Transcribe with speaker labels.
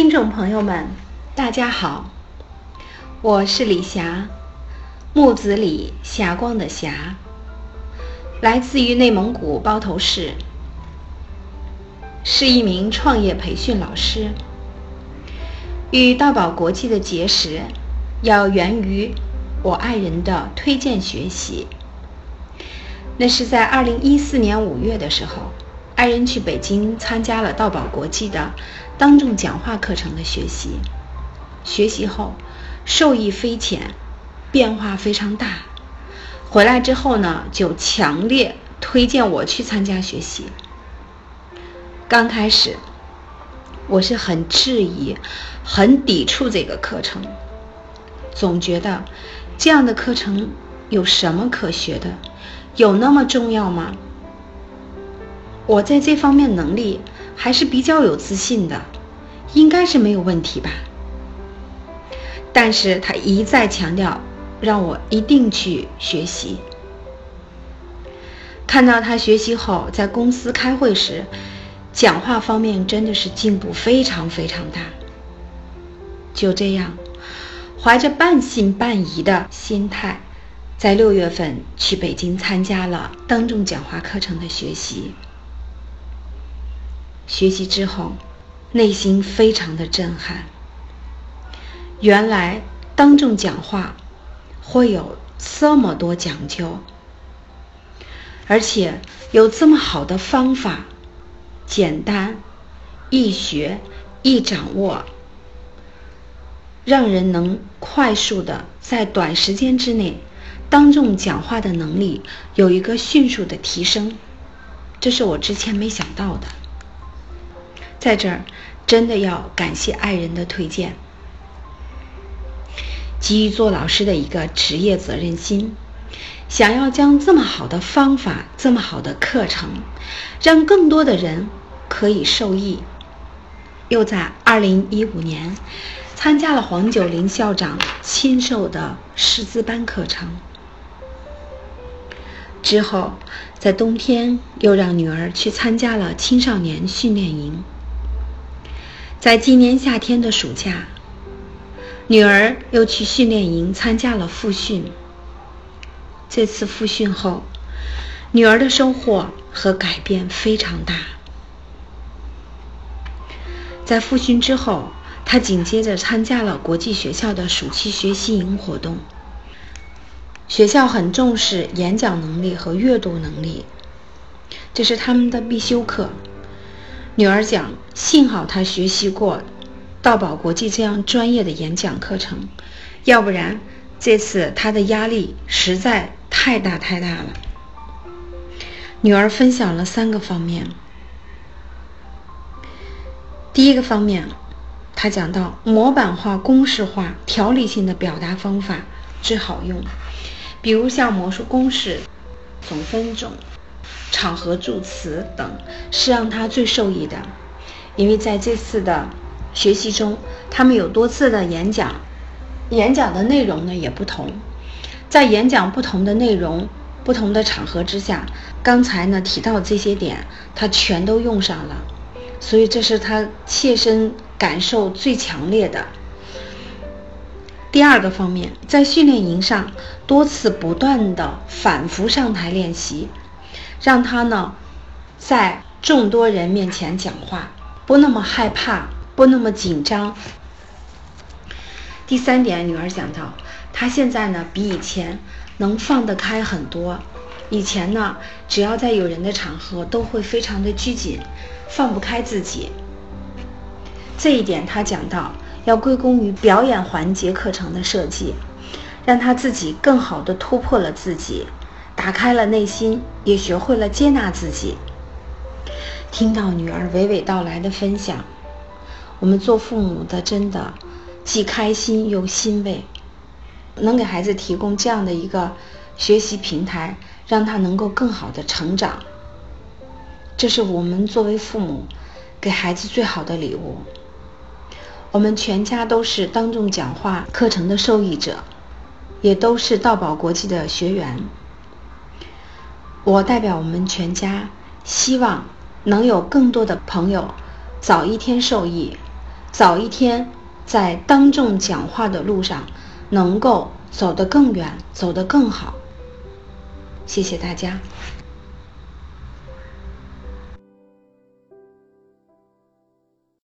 Speaker 1: 听众朋友们，大家好，我是李霞，木子李，霞光的霞，来自于内蒙古包头市，是一名创业培训老师。与道宝国际的结识，要源于我爱人的推荐学习。那是在二零一四年五月的时候。爱人去北京参加了道宝国际的当众讲话课程的学习，学习后受益匪浅，变化非常大。回来之后呢，就强烈推荐我去参加学习。刚开始我是很质疑、很抵触这个课程，总觉得这样的课程有什么可学的？有那么重要吗？我在这方面能力还是比较有自信的，应该是没有问题吧。但是他一再强调让我一定去学习。看到他学习后在公司开会时，讲话方面真的是进步非常非常大。就这样，怀着半信半疑的心态，在六月份去北京参加了当众讲话课程的学习。学习之后，内心非常的震撼。原来当众讲话会有这么多讲究，而且有这么好的方法，简单、易学、易掌握，让人能快速的在短时间之内当众讲话的能力有一个迅速的提升，这是我之前没想到的。在这儿，真的要感谢爱人的推荐。基于做老师的一个职业责任心，想要将这么好的方法、这么好的课程，让更多的人可以受益。又在二零一五年参加了黄九龄校长亲授的师资班课程，之后在冬天又让女儿去参加了青少年训练营。在今年夏天的暑假，女儿又去训练营参加了复训。这次复训后，女儿的收获和改变非常大。在复训之后，她紧接着参加了国际学校的暑期学习营活动。学校很重视演讲能力和阅读能力，这是他们的必修课。女儿讲：“幸好她学习过道宝国际这样专业的演讲课程，要不然这次她的压力实在太大太大了。”女儿分享了三个方面。第一个方面，她讲到模板化、公式化、条理性的表达方法最好用，比如像魔术公式、总分总。场合助词等是让他最受益的，因为在这次的学习中，他们有多次的演讲，演讲的内容呢也不同，在演讲不同的内容、不同的场合之下，刚才呢提到这些点，他全都用上了，所以这是他切身感受最强烈的。第二个方面，在训练营上多次不断的反复上台练习。让他呢，在众多人面前讲话不那么害怕，不那么紧张。第三点，女儿讲到，她现在呢比以前能放得开很多。以前呢，只要在有人的场合，都会非常的拘谨，放不开自己。这一点，她讲到要归功于表演环节课程的设计，让她自己更好的突破了自己。打开了内心，也学会了接纳自己。听到女儿娓娓道来的分享，我们做父母的真的既开心又欣慰，能给孩子提供这样的一个学习平台，让他能够更好的成长。这是我们作为父母给孩子最好的礼物。我们全家都是当众讲话课程的受益者，也都是道宝国际的学员。我代表我们全家，希望能有更多的朋友早一天受益，早一天在当众讲话的路上能够走得更远，走得更好。谢谢大家。